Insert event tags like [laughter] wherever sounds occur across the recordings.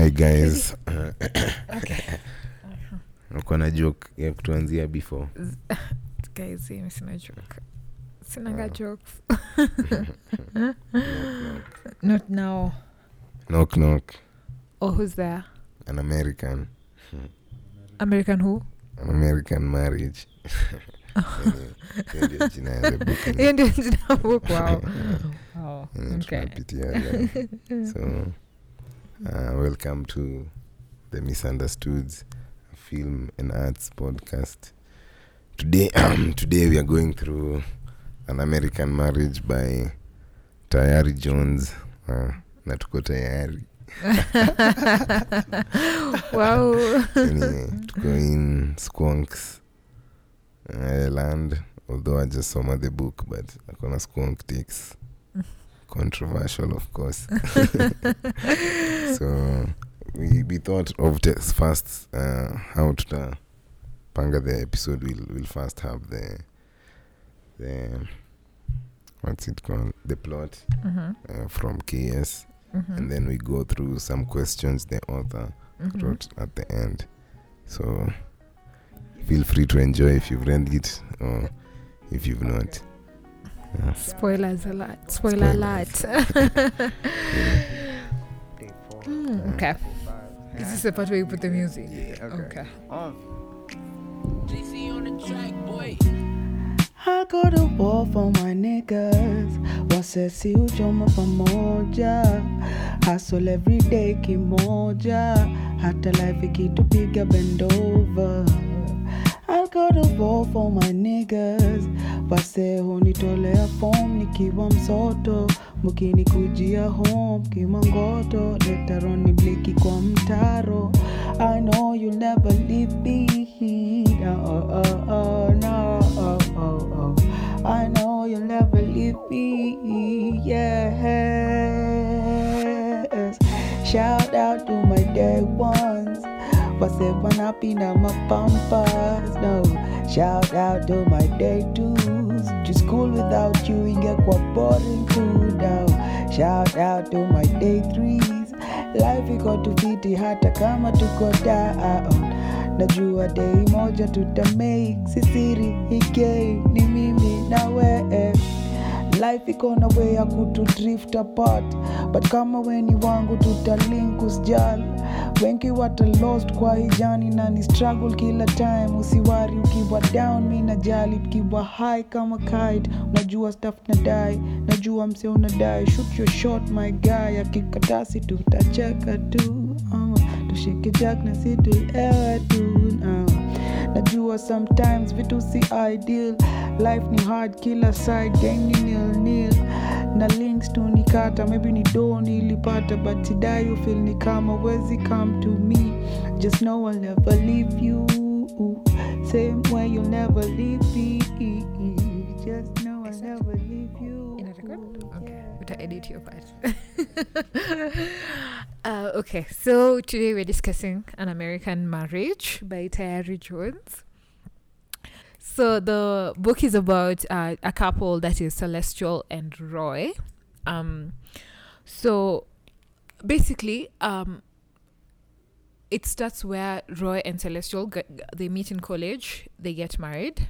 hi guys. Uko [coughs] na joke ya kutuanzia before. [laughs] Guys mimi sina joke. Sinanga Ah. jokes. [laughs] [laughs] Not now knock knock. Oh who's there? An american. American who? An american marriage. Hiyo ndio jina book wow. Wow. Okay. so uh, welcome to the misunderstoods film and arts podcast. Today [clears throat] today we are going through an american marriage by tayari jones. Uh, na tuko tayari. [laughs] Wow. Yani tuko in squonks uh, land although i just saw the book but akona squonk takes controversial of course [laughs] so we, we thought of the first uh, how to panga the episode we'll, we'll first have the the what's it called the plot Mhm, uh, from ks mhm, and then we go through some questions the author mhm. wrote at the end. So feel free to enjoy if you've read it or if you've not. Yeah. spoilers alert spoiler Spoilers. [laughs] alert. Mm, okay. This is this the part where you put the music. Okay. JC on the track, boy. I go to war for my niggas. Wasesi uchoma pamoja hustle every day kimoja hata life ikitupiga bendova I'll go to war for my niggas hunitolea nikiwa msoto. Home kimangoto bliki kwa mtaro. I know you'll never leave me oh, oh, oh, no, oh, oh, oh. I know you'll never leave me yes. Shout out to my day ones wase my pampas? no shout out to my day twos. To school without you ingekuwa boring too no shout out to my day threes. Life iko tufiti hata kama tuko down. Najua dei moja tutamake sisiri hike ni mimi na wee life iko na way ya kutu drift apart. But kama weni wangu tutalink usjal wengi wata lost kwa hijani na ni struggle kila time. Usiwari ukiwa down mi najali tukiwa high kama kite. Unajua stuff nadai najua mse unadai shoot your shot my guy. Akikatasi tutacheka tu ama. Tushike jack na situlewa tu uh. najua sometimes vitu si ideal. Life ni hard kila side game ni nil nil na links tu nikata maybe ni do nilipata but today you feel ni kama wezi come to me just know I'll never leave you same way you'll never leave me just know I'll never leave you Ina record? Okay. Yeah. Uta edit your part. [laughs] uh, okay, so today we're discussing An American Marriage by Tayari Jones. So the book is about uh, a couple that is Celestial and Roy. Um, so basically, um, it starts where Roy and Celestial they meet in college, they get married,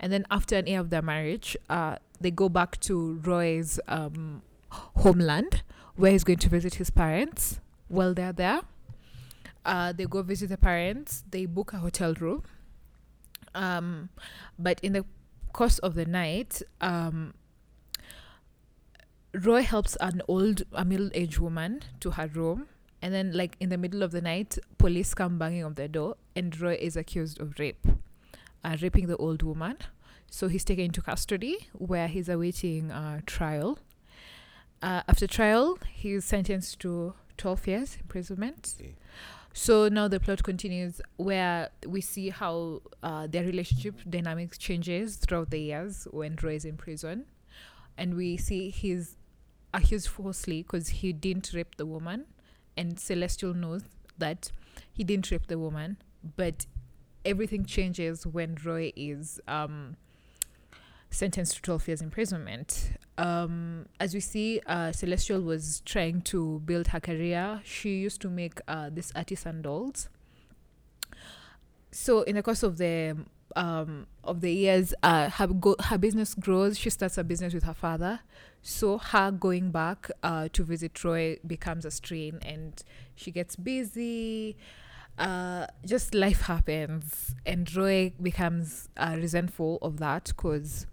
and then after an year of their marriage, uh, they go back to Roy's um, homeland where he's going to visit his parents. While they're there, uh, they go visit the parents. They book a hotel room. Um, but in the course of the night, um, Roy helps an old, a middle-aged woman to her room, and then, like in the middle of the night, police come banging on the door, and Roy is accused of rape, uh, raping the old woman. So he's taken into custody, where he's awaiting uh, trial. Uh, after trial, he's sentenced to 12 years imprisonment. Okay. So now the plot continues where we see how uh, their relationship dynamics changes throughout the years when Roy is in prison. And we see he's accused falsely because he didn't rape the woman. And Celestial knows that he didn't rape the woman. But everything changes when Roy is um, sentenced to 12 years imprisonment. Um, as we see, uh, Celestial was trying to build her career. She used to make uh, these artisan dolls. So in the course of the um, of the years, uh, her go- her business grows. She starts a business with her father. So her going back uh, to visit Roy becomes a strain, and she gets busy. Uh, just life happens, and Roy becomes uh, resentful of that because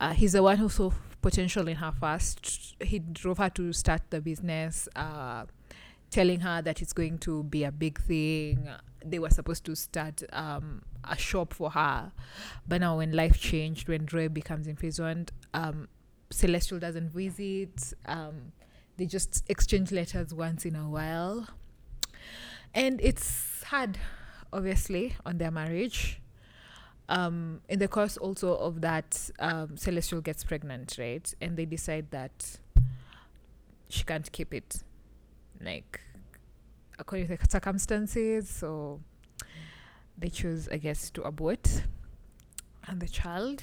uh, he's the one who saw potential in her first. He drove her to start the business, uh, telling her that it's going to be a big thing. They were supposed to start um, a shop for her, but now when life changed, when Roy becomes imprisoned, um, Celestial doesn't visit. Um, they just exchange letters once in a while, and it's hard, obviously, on their marriage um, in the course also of that, um, Celestial gets pregnant, right? And they decide that she can't keep it, like according to the circumstances. So they choose, I guess, to abort and the child.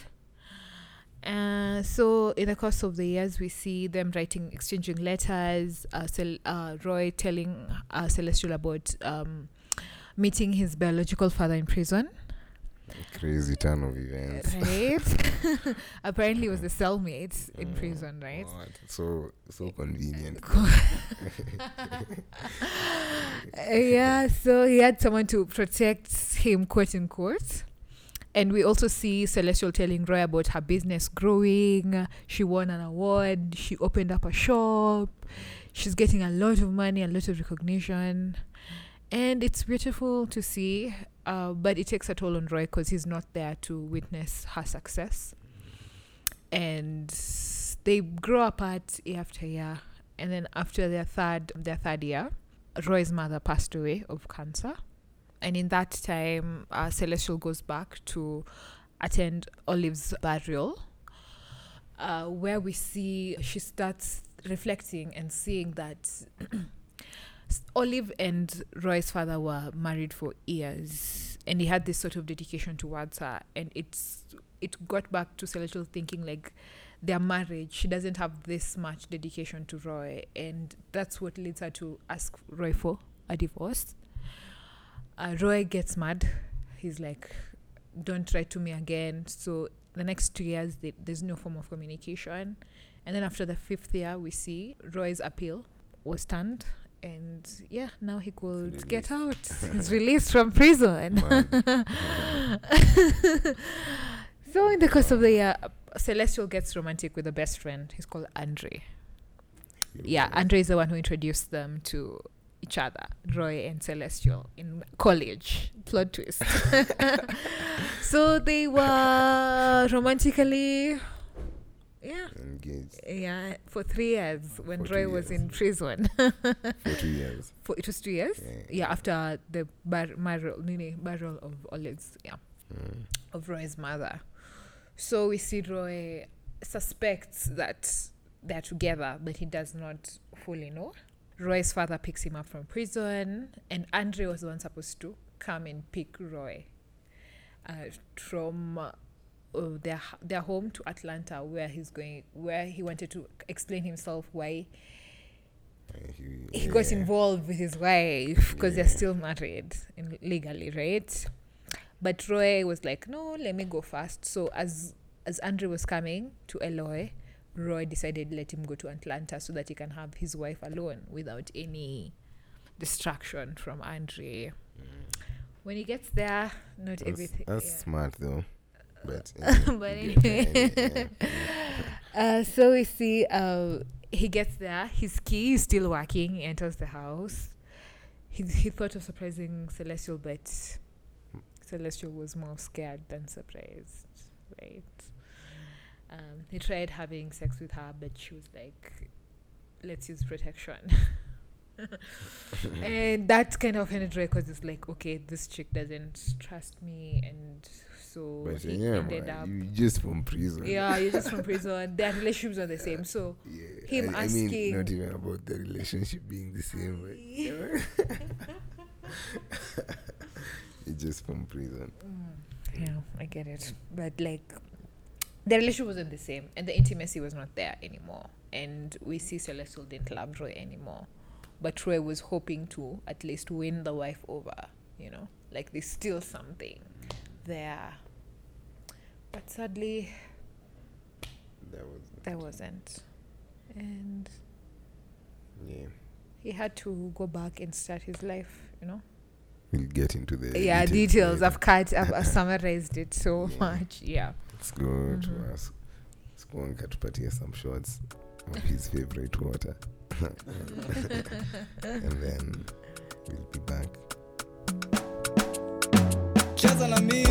Uh, so in the course of the years, we see them writing, exchanging letters. Uh, Cel- uh, Roy telling uh, Celestial about um, meeting his biological father in prison. Crazy turn of events. Right. [laughs] [laughs] Apparently, it was the cellmate in Mm, prison, right? what? So so [laughs] convenient. Yeah, so he had someone to protect him, quote unquote. And we also see Celestial telling Roy about her business growing. She won an award. She opened up a shop. She's getting a lot of money, a lot of recognition. And it's beautiful to see, uh, but it takes a toll on Roy because he's not there to witness her success. And they grow apart year after year. And then after their third, their third year, Roy's mother passed away of cancer. And in that time, uh, Celestial goes back to attend Olive's burial, uh, where we see she starts reflecting and seeing that [clears throat] Olive and Roy's father were married for years, and he had this sort of dedication towards her, and it's it got back to Celestial thinking like their marriage, she doesn't have this much dedication to Roy, and that's what leads her to ask Roy for a divorce. Uh, Roy gets mad. He's like, "Don't write to me again." So the next two years, they, there's no form of communication, and then after the fifth year, we see Roy's appeal was turned, and yeah, now he could get out. [laughs] He's released from prison. [laughs] So in the course of the year, Celestial gets romantic with a best friend. He's called Andre. Yeah, Andre is the one who introduced them to each other, Roy and Celestial, in college. Plot twist. [laughs] so they were romantically, yeah, Engaged yeah, for three years when For Roy was years. in prison. for two [laughs] years. for it was two years. Yeah. Yeah, after the bar- burial, nini, burial of Olive's, yeah, Mm. of Roy's mother. So we see Roy suspects that they're together, but he does not fully know. Roy's father picks him up from prison, and Andre was the one supposed to come and pick Roy uh, from their their home to Atlanta, where he's going, where he wanted to explain himself why Uh, he got involved with his wife because they're still married in, legally, right? But Roy was like, "No, let me go first. So as as Andre was coming to Eloe, Roy decided let him go to Atlanta so that he can have his wife alone without any distraction from Andre. When he gets there, not That's, everything. that's yeah. smart though. But, [laughs] But anyway. [laughs] Uh, so we see uh, he gets there. His key is still working. He enters the house. He, he thought of surprising Celestial, but Celestial was more scared than surprised, right? Um, he tried having sex with her, but she was like, let's use protection. [laughs] and that kind of ended because it's like, okay, this chick doesn't trust me. And so but he yeah, ended man, up. you just from prison. Yeah, you're just from [laughs] prison. Their relationships are the same. So Yeah, Him I, I mean, not even about the relationship being the same, but [laughs] you're [laughs] just from prison. Mm, yeah, I get it. But like the relationship wasn't the same and the intimacy was not there anymore and we see celestial didn't love roy anymore but roy was hoping to at least win the wife over you know like there's still something there but sadly That was there wasn't and yeah. he had to go back and start his life you know We'll get into the yeah details later. i've cut i've, I've [laughs] summarized it so Yeah. much yeah Let's go Mhm. to us. Squonka tupatie some shots of his favorite water. [laughs] and then we'll be back. cheza na mimi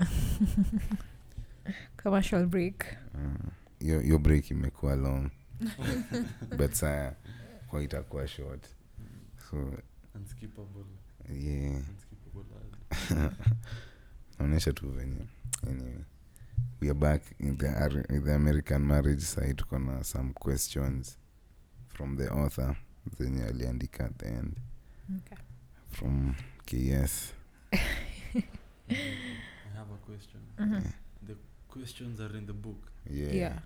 [laughs] commercial break. Uh, your, your break imekuwa long. [laughs] But saa kwa itakuwa short. So Unskippable. yeah Unskippable [laughs] naonyesha tu venye anyway we are back in the, in the american marriage site tuko na some questions from the author zenye aliandika at the end okay. from ks [laughs] I have a question. Mhm. The questions are in the book. yeah, yeah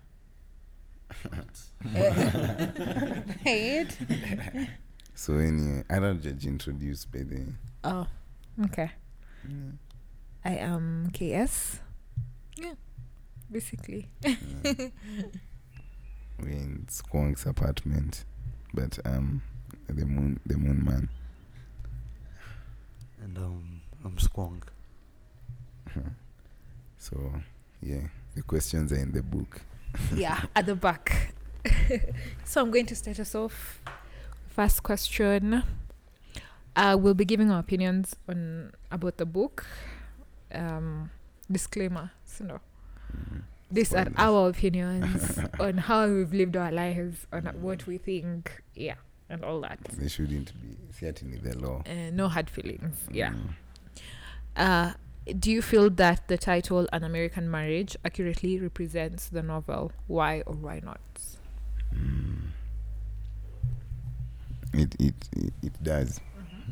Right. [laughs] so anyway i don't judge introduce by the oh okay. I am ks yeah. Basically. [laughs] We're in squonk's apartment but um the moon the moon man. And um, I'm Squonk. [laughs] so yeah the questions are in the book. Yeah at the back. [laughs] So i'm going to start us off first question. Uh, we'll be giving our opinions on about the book. Um disclaimer so no. These are our opinions [laughs] on how we've lived our lives on what we think yeah and all that. They shouldn't be certainly the law. Uh, no hard feelings yeah. Mm. uh do you feel that the title an american marriage accurately represents the novel why or why not? Mm. It, it it it does,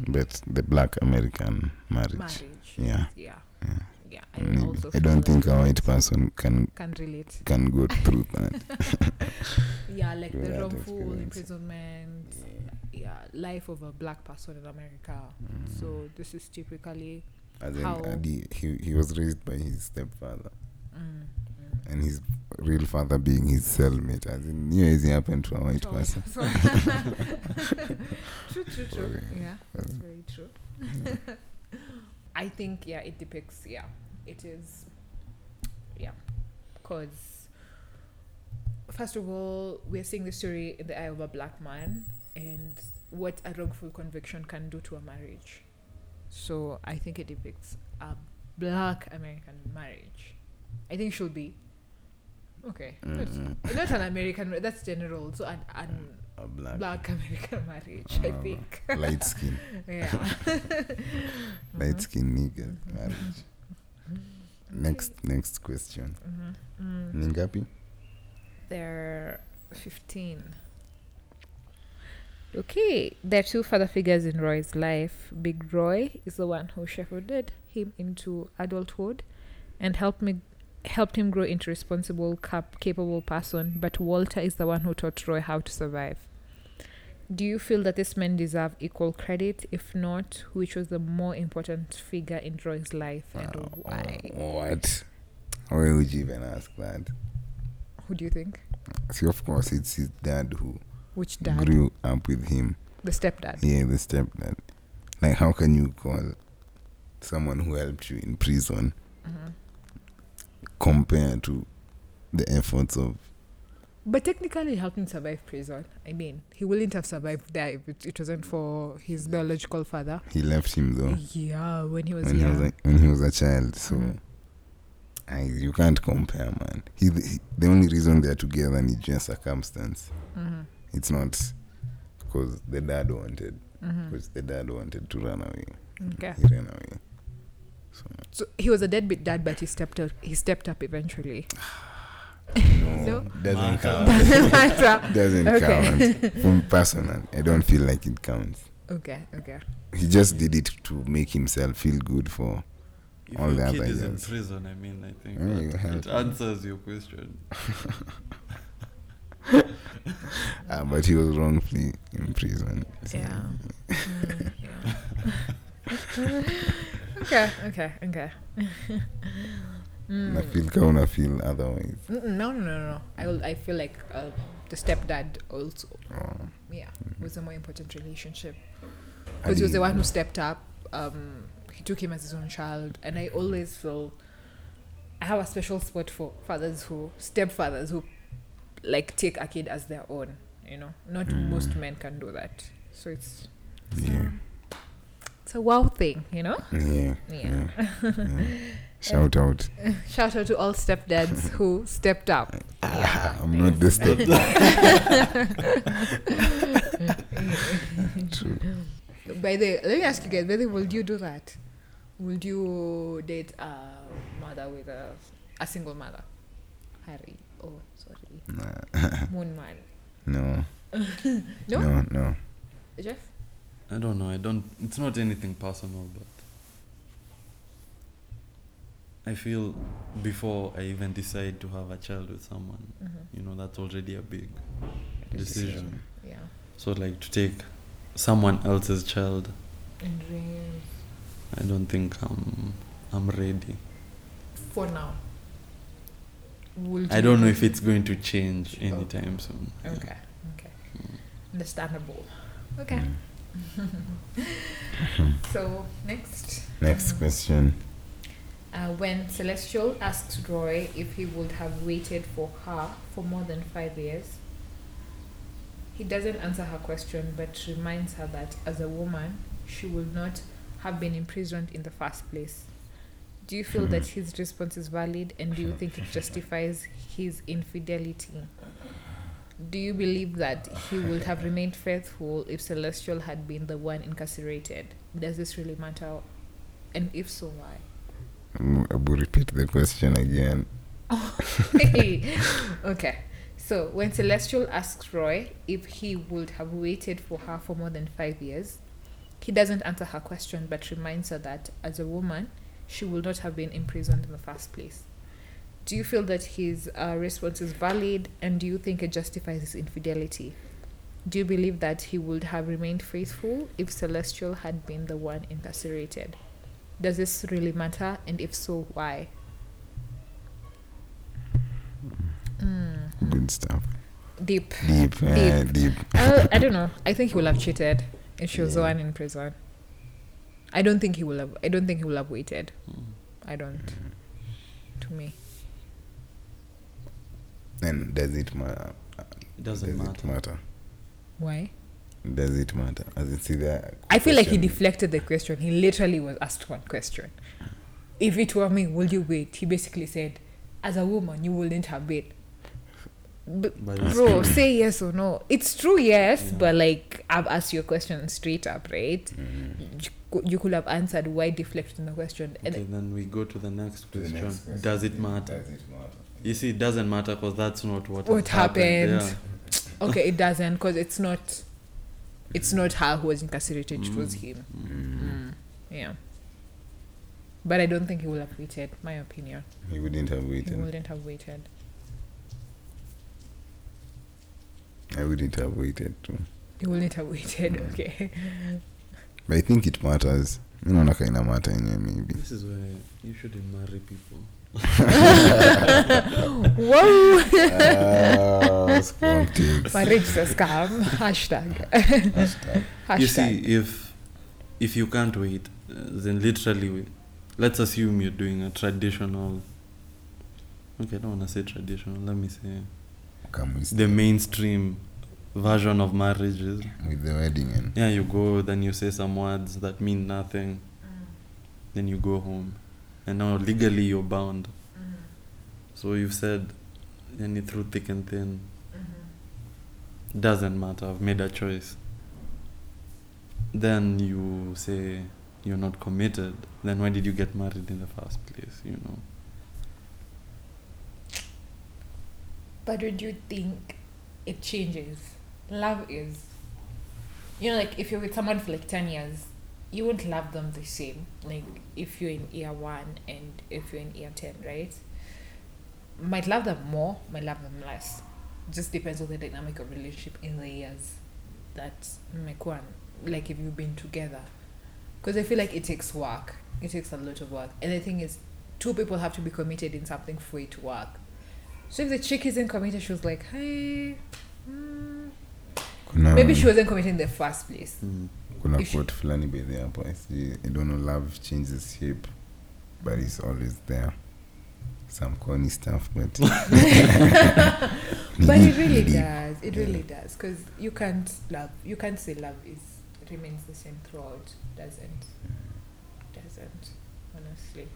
but the black American marriage. marriage. Yeah, yeah. Yeah. yeah i also I don't think a white person can can relate. can go through that. [laughs] yeah like the wrongful imprisonment. Yeah. Life of a black person in America. So this is typically As in, How- uh, the, he, he was raised by his stepfather. mm, And his real father being his cellmate. As in, new as happened to a white So- person. [laughs] true, true, true. Okay. Yeah, that's very true. [laughs] I think yeah, it depicts yeah, it is yeah, because first of all, we're seeing the story in the eye of a black man and what a wrongful conviction can do to a marriage. So I think it depicts a black American marriage. I think it should be okay. not- Mm, not an American. That's general. So an, an a black, black American [laughs] marriage. I uh, think. light skin, [laughs] yeah. [laughs] light skin nigga marriage. Next, next question. Mm. Ningapi? They're fifteen. Okay, there are two father figures in Roy's life. Big Roy is the one who shepherded him into adulthood and helped me helped him grow into a responsible, cap- capable person. But Walter is the one who taught Roy how to survive. Do you feel that these men deserve equal credit? If not, which was the more important figure in Roy's life and Uh, why? what? Why would you even ask that? Who do you think? See, of course, it's his dad who Which dad? grew up with him. The stepdad. Yeah, the stepdad. Like, how can you call someone who helped you in prison Mhm. Compared to the efforts of But technically, he helped him survive prison. I mean, he wouldn't have survived there if it, it wasn't for his biological father. he left him though Yeah, when he was when he was a, when he was a child. So Mhm. I, you can't compare, man. He, he the only reason they're together is just circumstance. Mhm, It's not because the dad wanted. Because the dad wanted to run away. Okay. He ran away. So So he was a deadbeat dad, but he stepped up. He stepped up eventually. no, [laughs] No? doesn't count. Doesn't matter. doesn't Okay. count. [laughs] From personal, I don't feel like it counts. Okay. Okay. He just did it to make himself feel good for. If All your the kid other is in prison, I mean, I think Yeah, that you it answers your question. Uh, [laughs] but he was wrongfully in prison. So, Yeah. Mm, yeah. Okay. Okay. Okay. I feel kind of feel otherwise. Mm, No, no, no, no. I will, I feel like uh, the stepdad also. Oh, Yeah, was a more important relationship because he was the one who stepped up. Um, he took him as his own child, and I always feel I have a special spot for fathers who stepfathers who like take a kid as their own. You know, not most men can do that. So it's Yeah. It's a wow thing. You know. Yeah. Yeah. yeah. Shout [laughs] out. Shout out to all stepdads [laughs] who stepped up. Ah, I'm not the step. [laughs] True. By the let me ask you guys, whether would you do that? Would you date a mother with a a single mother? Harry. Oh, sorry. Nah. Moon man. No. No? No, no. Jeff? I don't know. I don't. It's not anything personal, but I feel before I even decide to have a child with someone, Mm-hmm. you know, that's already a big decision. Yeah. So like to take someone else's child, And dreams. I don't think I'm I'm ready. For now. Would I don't know if it's going to change anytime soon. Yeah. Okay. Okay. Understandable. Okay. [laughs] so next. Next um, question. Uh, when Celestial asks Roy if he would have waited for her for more than five years, he doesn't answer her question but reminds her that as a woman, she would not have been imprisoned in the first place. Do you feel that his response is valid and do you think it justifies his infidelity? Do you believe that he would have remained faithful if Celestial had been the one incarcerated? Does this really matter? And if so, why? Mm, I will repeat the question again. [laughs] okay. So when Celestial asks Roy if he would have waited for her for more than five years, he doesn't answer her question but reminds her that as a woman, she would not have been imprisoned in the first place. Do you feel that his uh, response is valid and do you think it justifies his infidelity? Do you believe that he would have remained faithful if Celestial had been the one incarcerated? Does this really matter? And if so, why? Mm, Good stuff. deep. Deep, yeah, deep. Uh, I don't know. I think he will have cheated if she was the Yeah. one in prison. I don't think he will have. I don't think he will have waited. Mm. I don't. To me, And does it matter? It doesn't does matter. it matter? why? Does it matter? As in, see that. I feel like he deflected the question. He literally was asked one question. If it were me, would you wait? He basically said, as a woman, you wouldn't have wait. But But bro, say yes or no. It's true, yes, Yeah. but like I've asked you a question straight up, right? Mm. You You could have answered why deflecting the question. And then we go to the next To the question. next question. Does it matter? Does it matter? You see, it doesn't matter because that's not what, What has happened. happened? okay, it doesn't because it's not. It's not her who was incarcerated. It was Mm. him. Mm. Mm. Yeah. But I don't think he would have waited. My opinion. He wouldn't have waited He wouldn't have waited. I wouldn't have waited too. He wouldn't have waited. Mm. Okay. But I think it matters. You know, kind of matter in maybe. This is where you shouldn't marry people. Whoa. Strong takes. Marriage scam. Hashtag. Hashtag. Hashtag. You see, if if you can't wait, uh, then literally, we- let's assume you're doing a traditional. Okay, I don't want to say traditional. Let me say the mainstream version of marriages. with the wedding and Yeah, you go, then you say some words that mean nothing, then you go home, and now legally you're bound. Mm-hmm. So you've said, any through thick and thin. Mm-hmm. Doesn't matter. I've made a choice. Then you say you're not committed. Then why did you get married in the first place? You know. But would you think it changes? Love is, you know, like if you're with someone for like 10 years, you won't love them the same. Like if you're in year one and if you're in year 10, right? Might love them more, might love them less. Just depends on the dynamic of relationship in the years that mmekuwa like if you've been together. Because I feel like it takes work. It takes a lot of work. And the thing is, two people have to be committed in something for it to work. So if the chick isn't committed, she was like, hey, mm, kuna, maybe she wasn't committed in the first place. Mm. Kuna quote fulani the hapo I don't know love changes shape but it's always there some corny stuff but [laughs] [laughs] but it really does. It really does. Because you can't love, you can't say love is remains the same throughout. Doesn't. Doesn't. Honestly.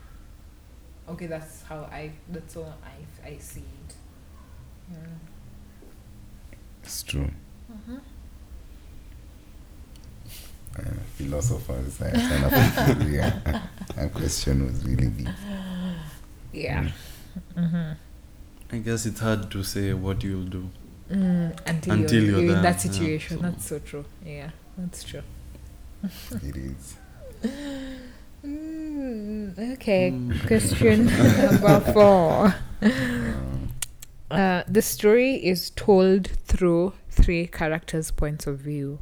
Okay, that's how I, that's how I, I see it. Mm. it's true Mhm. Uh, philosophers I kind of [laughs] yeah that question was really deep Yeah. Mm-hmm. I guess it's hard to say what you'll do. Mm, until, Until you're, you're you're in there, that yeah, situation. so- That's so true. Yeah, that's true. it is Mm, okay, Mm. question [laughs] number four. um, Uh, the story is told through three characters' points of view.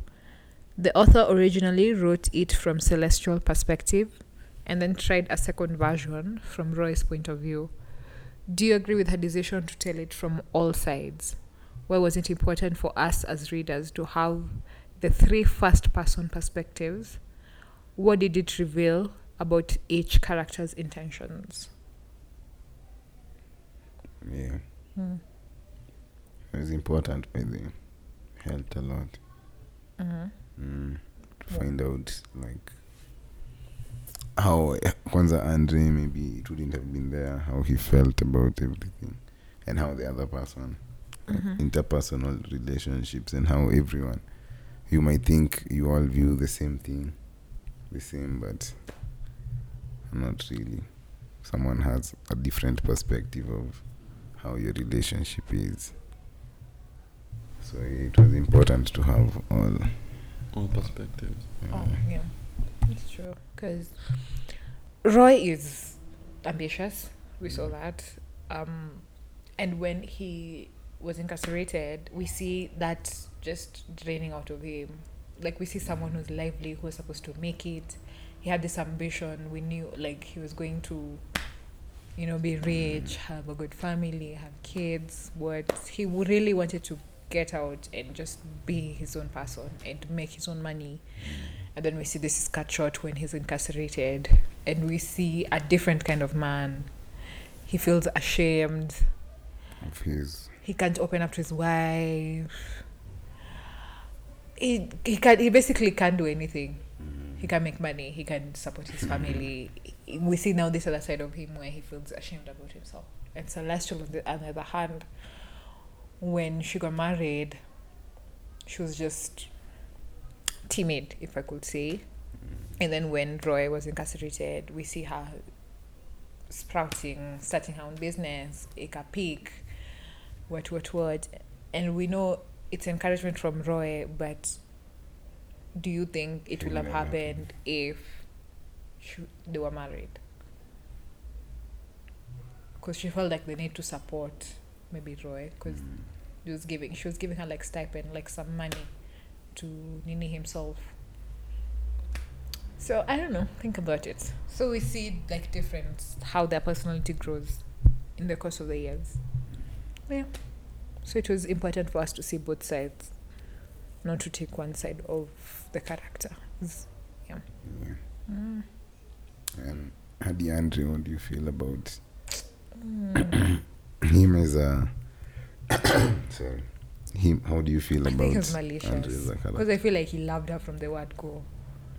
The author originally wrote it from celestial perspective and then tried a second version from Roy's point of view. Do you agree with her decision to tell it from all sides? Why was it important for us as readers to have the three first person perspectives? What did it reveal about each character's intentions? yeah Mm. it was important the helped a lot Mm-hmm. Mm, to find out like how kwanza andre maybe it wouldn't have been there how he felt about everything and how the other person Mhm. interpersonal relationships and how everyone you might think you all view the same thing the same but not really someone has a different perspective of how your relationship is so it was important to have all All perspectives. Oh, yeah. it's true. Because Roy is ambitious. We saw that. Um, and when he was incarcerated, we see that just draining out of him. Like we see someone who's lively, who was supposed to make it. He had this ambition. We knew like he was going to, you know, be rich, have a good family, have kids. But he really wanted to get out and just be his own person and make his own money. And then we see this is cut short when he's incarcerated, and we see a different kind of man. He feels ashamed Of his. he can't open up to his wife. He he can he basically can't do anything. Mm. He can make money. He can support his family. Mm. We see now this other side of him where he feels ashamed about himself. And Celestial, on the, on the other hand, when she got married, she was just timid, if I could say. And then when Roy was incarcerated, we see her sprouting, starting her own business, Ika Peak, what, what, what. And we know it's encouragement from Roy, but do you think it will have happened if she, they were married? Because she felt like they need to support maybe Roy, because he was giving, she was giving her like stipend, like some money to Nini himself. So I don't know. Think about it. So we see like different how their personality grows in the course of the years. Yeah. So it was important for us to see both sides, not to take one side of the character. It's- Yeah. Mm. And Hadi Andre, what do you feel about Mm. Him as a [coughs] sorry him how do you feel I about think it was malicious because? I feel like he loved her from the word go.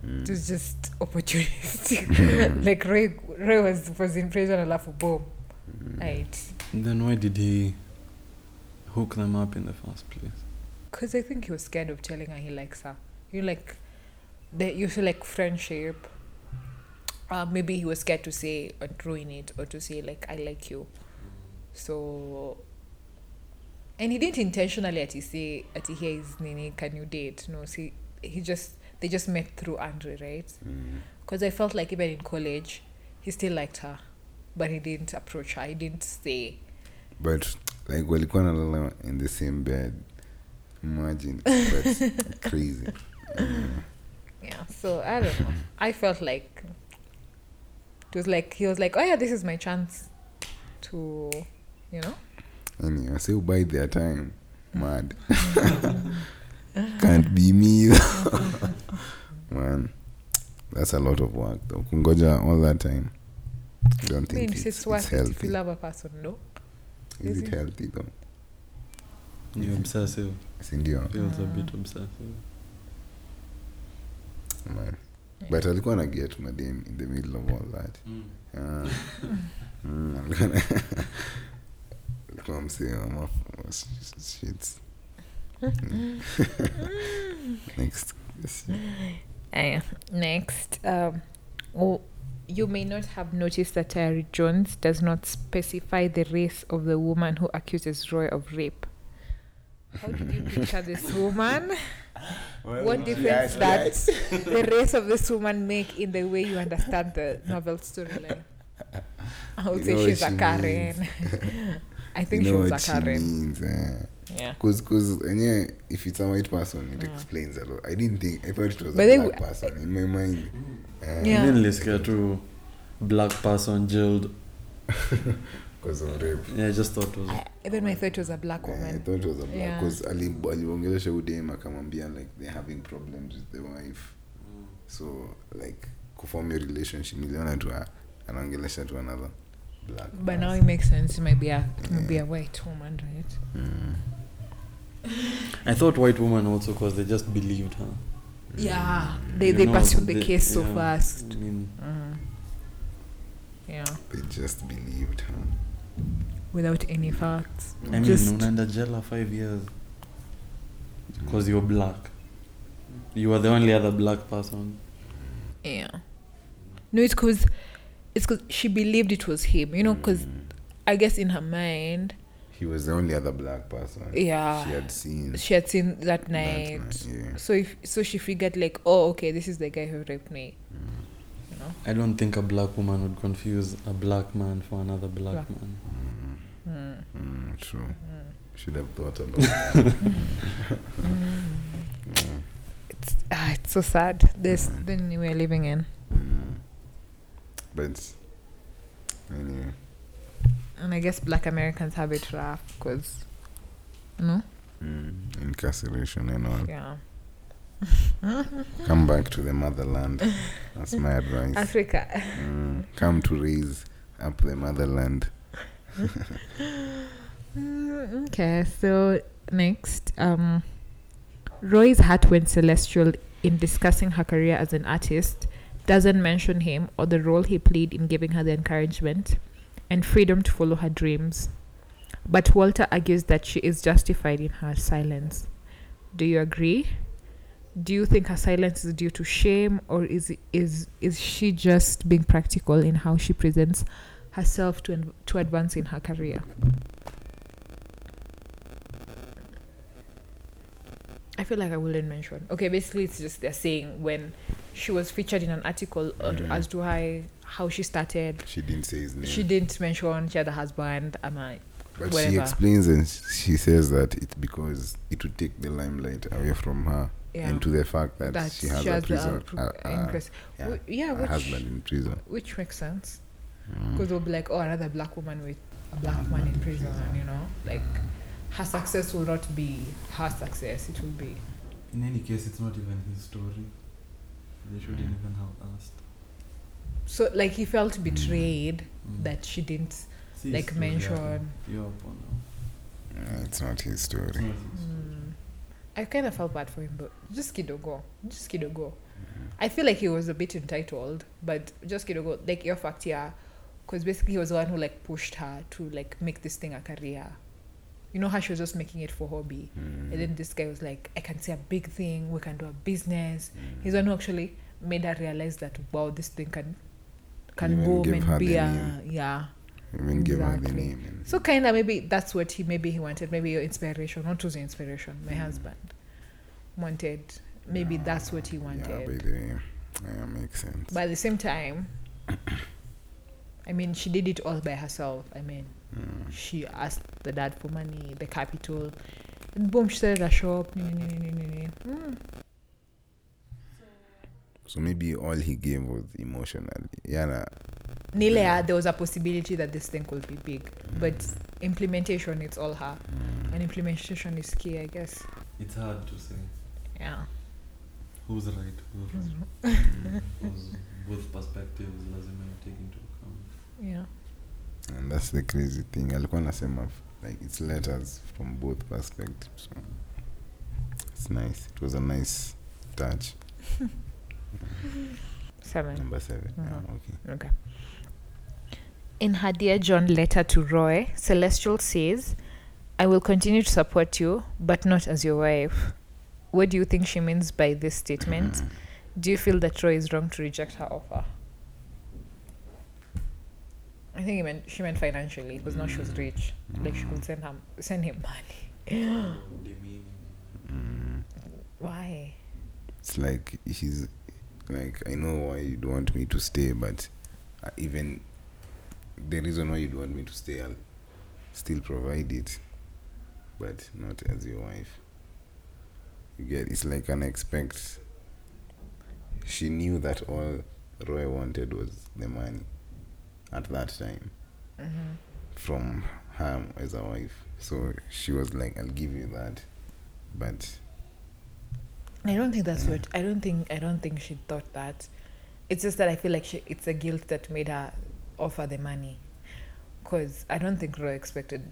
Mm. It was just [laughs] opportunistic. [laughs] like Ray, Ray was was in prison and laugh boom. Mm. Right. Then why did he hook them up in the first place? Because I think he was scared of telling her he likes her. You like, the, you feel like friendship. Uh, maybe he was scared to say or ruin it or to say like I like you. So. And he didn't intentionally at say at here is Nini can you date? No, see he just they just met through Andre, right? Mm. Because I felt like even in college, he still liked her, but he didn't approach her. He didn't say. but like walikuwa nalala in the same bed imagine that's [laughs] crazy Mm. Yeah, so I don't know. I felt like it was like he was like, "Oh yeah, this is my chance to, you know." anyway say buy their time. Mad. [laughs] Can't be me. [laughs] Man that's a lot of work though. Kungoja all that time. I don't I mean, think it's, it's, worth it's healthy if you love a person, no? is is it it? healthy though? You're obsessive. sindio Feels a bit obsessive. man. But alikuwa na get madem in the middle of all that. Ah. [laughs] Mm, alikuwa na- alikuwa msee wa maf- sh- shits Mm. next question. Uh, next, um, oh, you may not have noticed that Tayari Jones does not specify the race of the woman who accuses Roy of rape. How did you picture this [laughs] woman? what difference does the race of this woman make in the way you understand the novel storyline? [laughs] I would You say she's what a Karen. [laughs] I think you she was what a she Karen. means eh. Yeah. Cause, cause, and yeah, if it's a white person, it Mm. explains a lot. I didn't think I thought it was But a they black person in my mind. Uh, Yeah. Then let's get to black person jailed. [laughs] because of rape. Yeah, I just thought it was. I, even my thought it was a black Yeah, I thought it was a black Yeah. because ali aliongelesha udem akamwambia like they're having problems with the wife so like kuform your relationship niliona tu a- anaongelesha tu another black But now it makes sense. It might be a it might be a white woman, right? Mm. [laughs] I thought white woman also because they just believed her. Yeah, they You they know, pursued the they- case so yeah, fast. I mean, Mm. Yeah, they just believed her without any facts. I mean, Just- unaenda jela five years because you're black. You are the only other black person. Yeah. No, it's because it's because she believed it was him. You know, because Mm. I guess in her mind, he was the only other black person Yeah. she had seen she had seen that that night. night, yeah. So if so, she figured like, oh, okay, this is the guy who raped me. You know. I don't think a black woman would confuse a black man for another black Black. man. Mm. Mm. Mm, true should have thought about that. [laughs] It's ah, it's so sad. This Mm. the new we're living in. But anyway, And I guess black Americans have it rough because, no? mm, incarceration and all. Yeah. [laughs] Come back to the motherland. That's my advice. Africa. Mm, come to raise up the motherland. Mm, [laughs] okay, so next, um, Roy's heart went celestial in discussing her career as an artist, doesn't mention him or the role he played in giving her the encouragement and freedom to follow her dreams. But Walter argues that she is justified in her silence. Do you agree? Do you think her silence is due to shame or is is is she just being practical in how she presents herself to to advance in her career? I feel like I wouldn't mention. Okay, basically, it's just they're saying when she was featured in an article Mhm. as to how how she started. She didn't say his name. She didn't mention she had a husband. Am I? But she explains and she says that it's because it would take the limelight away from her Yeah. and to the fact that, that she has a prison, pro- uh, uh, increase. yeah, Wh- yeah, a which husband in prison. which makes sense Mm. because they'll be like, oh, another black woman with a black man in prison. You know, like her success will not be her success. It will be In any case, it's not even his story. They shouldn't even have asked. so like he felt betrayed Mm. that she didn't See, like it's mention. yeah. You're up on now. Yeah, it's not his It's story. not his story. Mm. I kind of felt bad for him, but just Kidogo, just Kidogo. I feel like he was a bit entitled, but just Kidogo, like your fact here, because basically he was the one who like pushed her to like make this thing a career. You know how she was just making it for hobby, Mm. and then this guy was like, "I can see a big thing. We can do a business." Mm. He's the one who actually made her realize that wow, this thing can can Even boom and be a yeah. Even give her the Exactly. So kind of maybe that's what he maybe he wanted. Maybe your inspiration, not was your inspiration. My Mm. husband wanted. Maybe Yeah, that's what he wanted. Yeah, wanted. the yeah, makes sense. but at the same time, [coughs] I mean, she did it all by herself. I mean, Mm. she asked the dad for money, the capital, and boom, she started a shop. Mm. So maybe all he gave was emotional. Yeah, nah. Nilea, there was a possibility that this thing could be big, but implementation, it's all her, Mm. and implementation is key, I guess. It's hard to say Yeah. who's right, who's wrong. Because both perspectives lazima you take into account. Yeah. And that's the crazy thing. Alikuwa nasema f- like it's letters from both perspectives. So it's nice. It was a nice touch. [laughs] Seven. Number 7 Mhm. Yeah, okay. Okay. In her Dear John letter to Roy, Celestial says, I will continue to support you, but not as your wife. What do you think she means by this statement? [laughs] Do you feel that Roy is wrong to reject her offer? I think he meant she meant financially because now she was rich. Like she could send him send him money. Mm. Why? It's like she's like I know why you don't want me to stay, but uh, even the reason why you don't want me to stay, I'll still provide it, but not as your wife. You get it's like an expect. She knew that all Roy wanted was the money at that time hmm from her as a wife. So she was like, "I'll give you that," but I don't think that's what I don't think I don't think she thought that. It's just that I feel like she, it's a guilt that made her offer the money. Cause I don't think Roy expected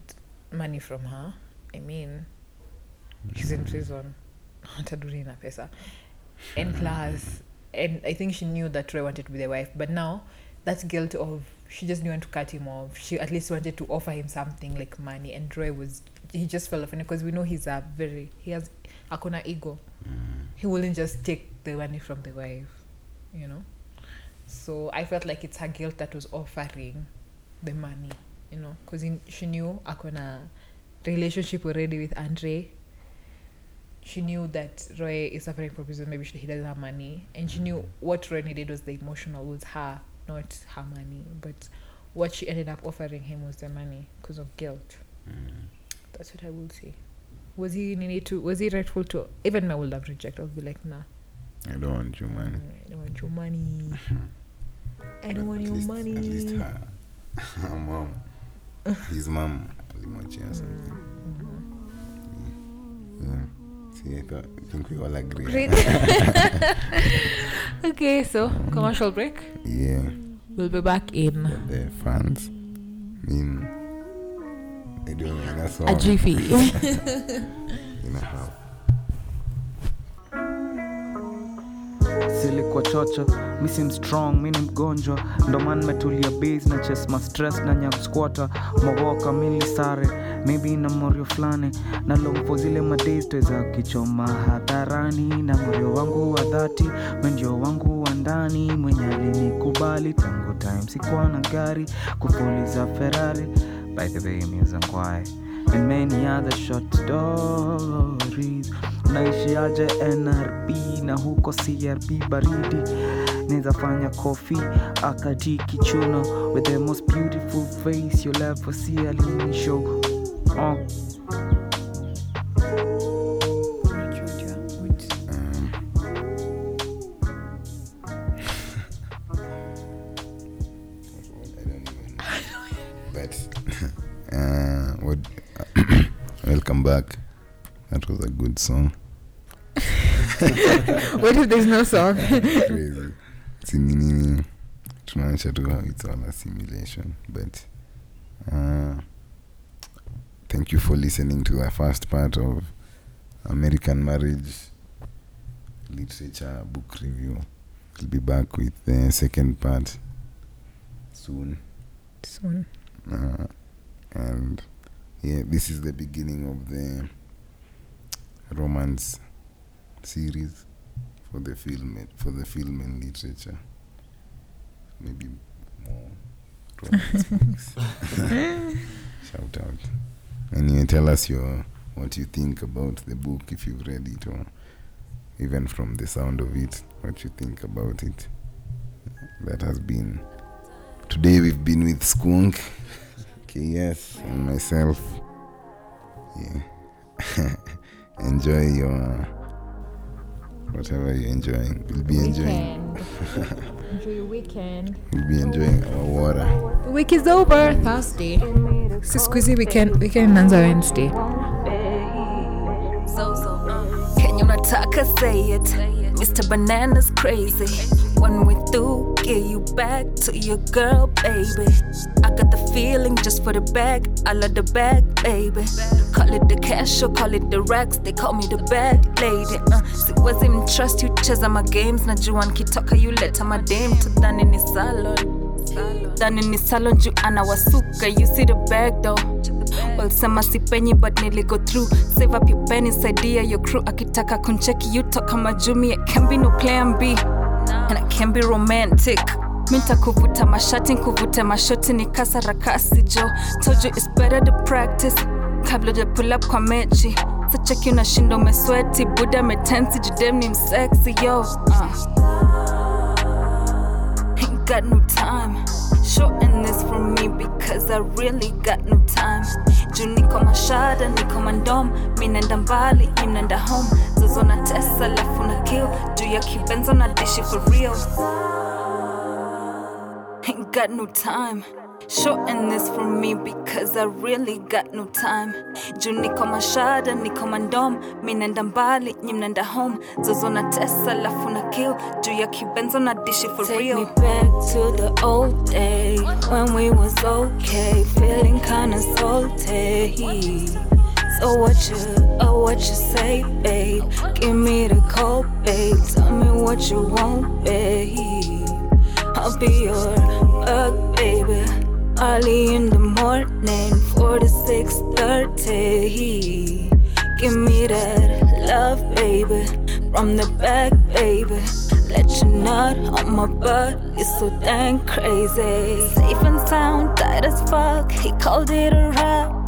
money from her. I mean, she's in prison. Ataduri na pesa. And plus, and I think she knew that Roy wanted to be the wife, but now that guilt of she just didn't want to cut him off. She at least wanted to offer him something like money, and Roy was he just fell off because we know he's a very he has akona ego mm. he wouldn't just take the money from the wife, you know. So I felt like it's her guilt that was offering the money, you know, because she knew akona relationship already with Andre. She knew that Roy is suffering from prison. Maybe she, he doesn't have money, and she knew what Roy needed was the emotional, was her, not her money. But what she ended up offering him was the money because of guilt. Mm. That's what I will say. Was he need to? Was he rightful to? Even I would have rejected. I'll be like, nah. I don't want your money. Mm, I don't want your money. [laughs] I don't want your least- money. At least her, [laughs] her mom, [laughs] his mom, alimwachia mm, something. Mm-hmm. Yeah. See, Thought, I think we all agree. Great. [laughs] okay, so commercial break. Yeah. We'll be back in the fans, I mean, they don't mean that's all. a jiffy. [laughs] You know how. Silikuwa chocho misim strong mi ni mgonjwa. Ndoman metulia bas na ches mastress na nyamsquata mawoka mili sare maybe na morio fulani. Na lomfo zile madays tweza kichoma hadharani. Na moyo wangu wa dhati mwenjio wangu wa ndani. Mwenye alinikubali tangu time sikuwa na gari. Kupuliza ferari by the way muzangwae many other short stories. Naishiaje nrb na huko crb baridi. Nezafanya kofi akati kichuno. With the most beautiful face you'll ever see alini show. Oh. That was a good song. [laughs] what if there's no song? [laughs] Crazy. Si ni nini? Tunaonyesha tu it's all a simulation. But uh, thank you for listening to the first part of American Marriage Literature Book Review. We'll be back with the second part soon. Soon. Uh, and yeah, this is the beginning of the romance series for the film for the film and literature. Maybe more romance [laughs] books. [laughs] Shout out. And you tell us your what you think about the book if you've read it or even from the sound of it, what you think about it. That has been today we've been with Skunk. [laughs] KS and myself. Yeah. Enjoy your whatever you're enjoying. We'll be enjoying Weekend. Enjoy your weekend. [laughs] we'll be enjoying our water. The week is over. Thursday. Si siku hizi weekend weekend inaanza Wednesday. So, so, uh. Can you not talk or say it? Mr. Banana's crazy. When we do, get you back to your girl, baby. I got the feeling just for the bag. I love the bag, baby. Call it the cash or call it the racks. They call me the bag lady. Uh, siwezi mtrust you cheza my games. Najua nkitoka you leta madame dhani ni salon. Dhani ni salon juu anawasuka. You see the bag though. walisema sipenyi but niligo through save up your penny saidia your crew akitaka kuncheki you toka majumi it can be no plan b and it can be romantic minta kuvuta mashati nkuvute mashoti ni kasarakasi jo told you it's better to practice kabla ja pull up kwa mechi sacheki unashinda umesweti buda metensi judem ni msexy yo uh. Ain't got no time. Shorten this for me because I really got no time. Juu niko mashada, niko mandom, mi nenda mbali, mi nenda home. Zozo na tesa, lafu na kill. Juu ya kibenzo na dishi for real. Ain't got no time. Shorten this for me because I really got no time. Juu niko mashada, niko mandom, mi nenda mbali, nyi mnenda home. Zozo na tesa, lafu na kill. Juu ya kibenzo na dishi for Take real. me back to the old day when we was okay, feeling kinda salty. So what you, oh what you say, babe? Give me the code, babe. Tell me what you want, babe. I'll be your bug, baby. Early in the morning, four to six thirty. Give me that love, baby. From the back, baby. Let you nut on my butt. It's so dang crazy. Safe and sound, tight as fuck. He called it a rap.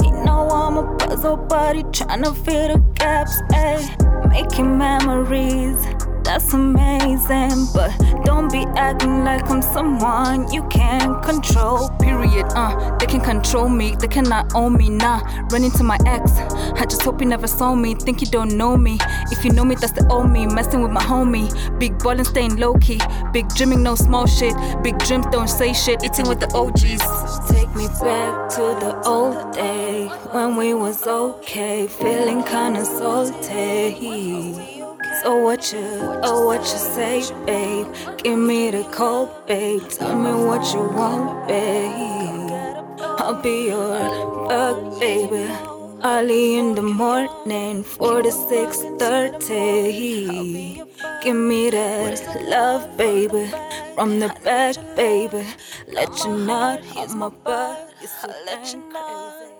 He know I'm a puzzle, he tryna fill the gaps, ayy. Making memories. That's amazing. But don't be acting like I'm someone you can't control. Period. Uh, they can control me, they cannot own me. Nah, running to my ex. I just hope you never saw me. Think you don't know me. If you know me, that's the old me. Messing with my homie. Big ballin', staying low key. Big dreaming, no small shit. Big dreams don't say shit. Eating with the OGs. Take me back to the old day when we was okay, feeling kinda salty. So oh, what you, oh what you say, babe? Give me the code, babe. Tell me what you want, babe. I'll be your bug, baby. Early in the morning, four to six thirty. Give me that love, baby, from the back, baby. Let you know on my butt, so let you know.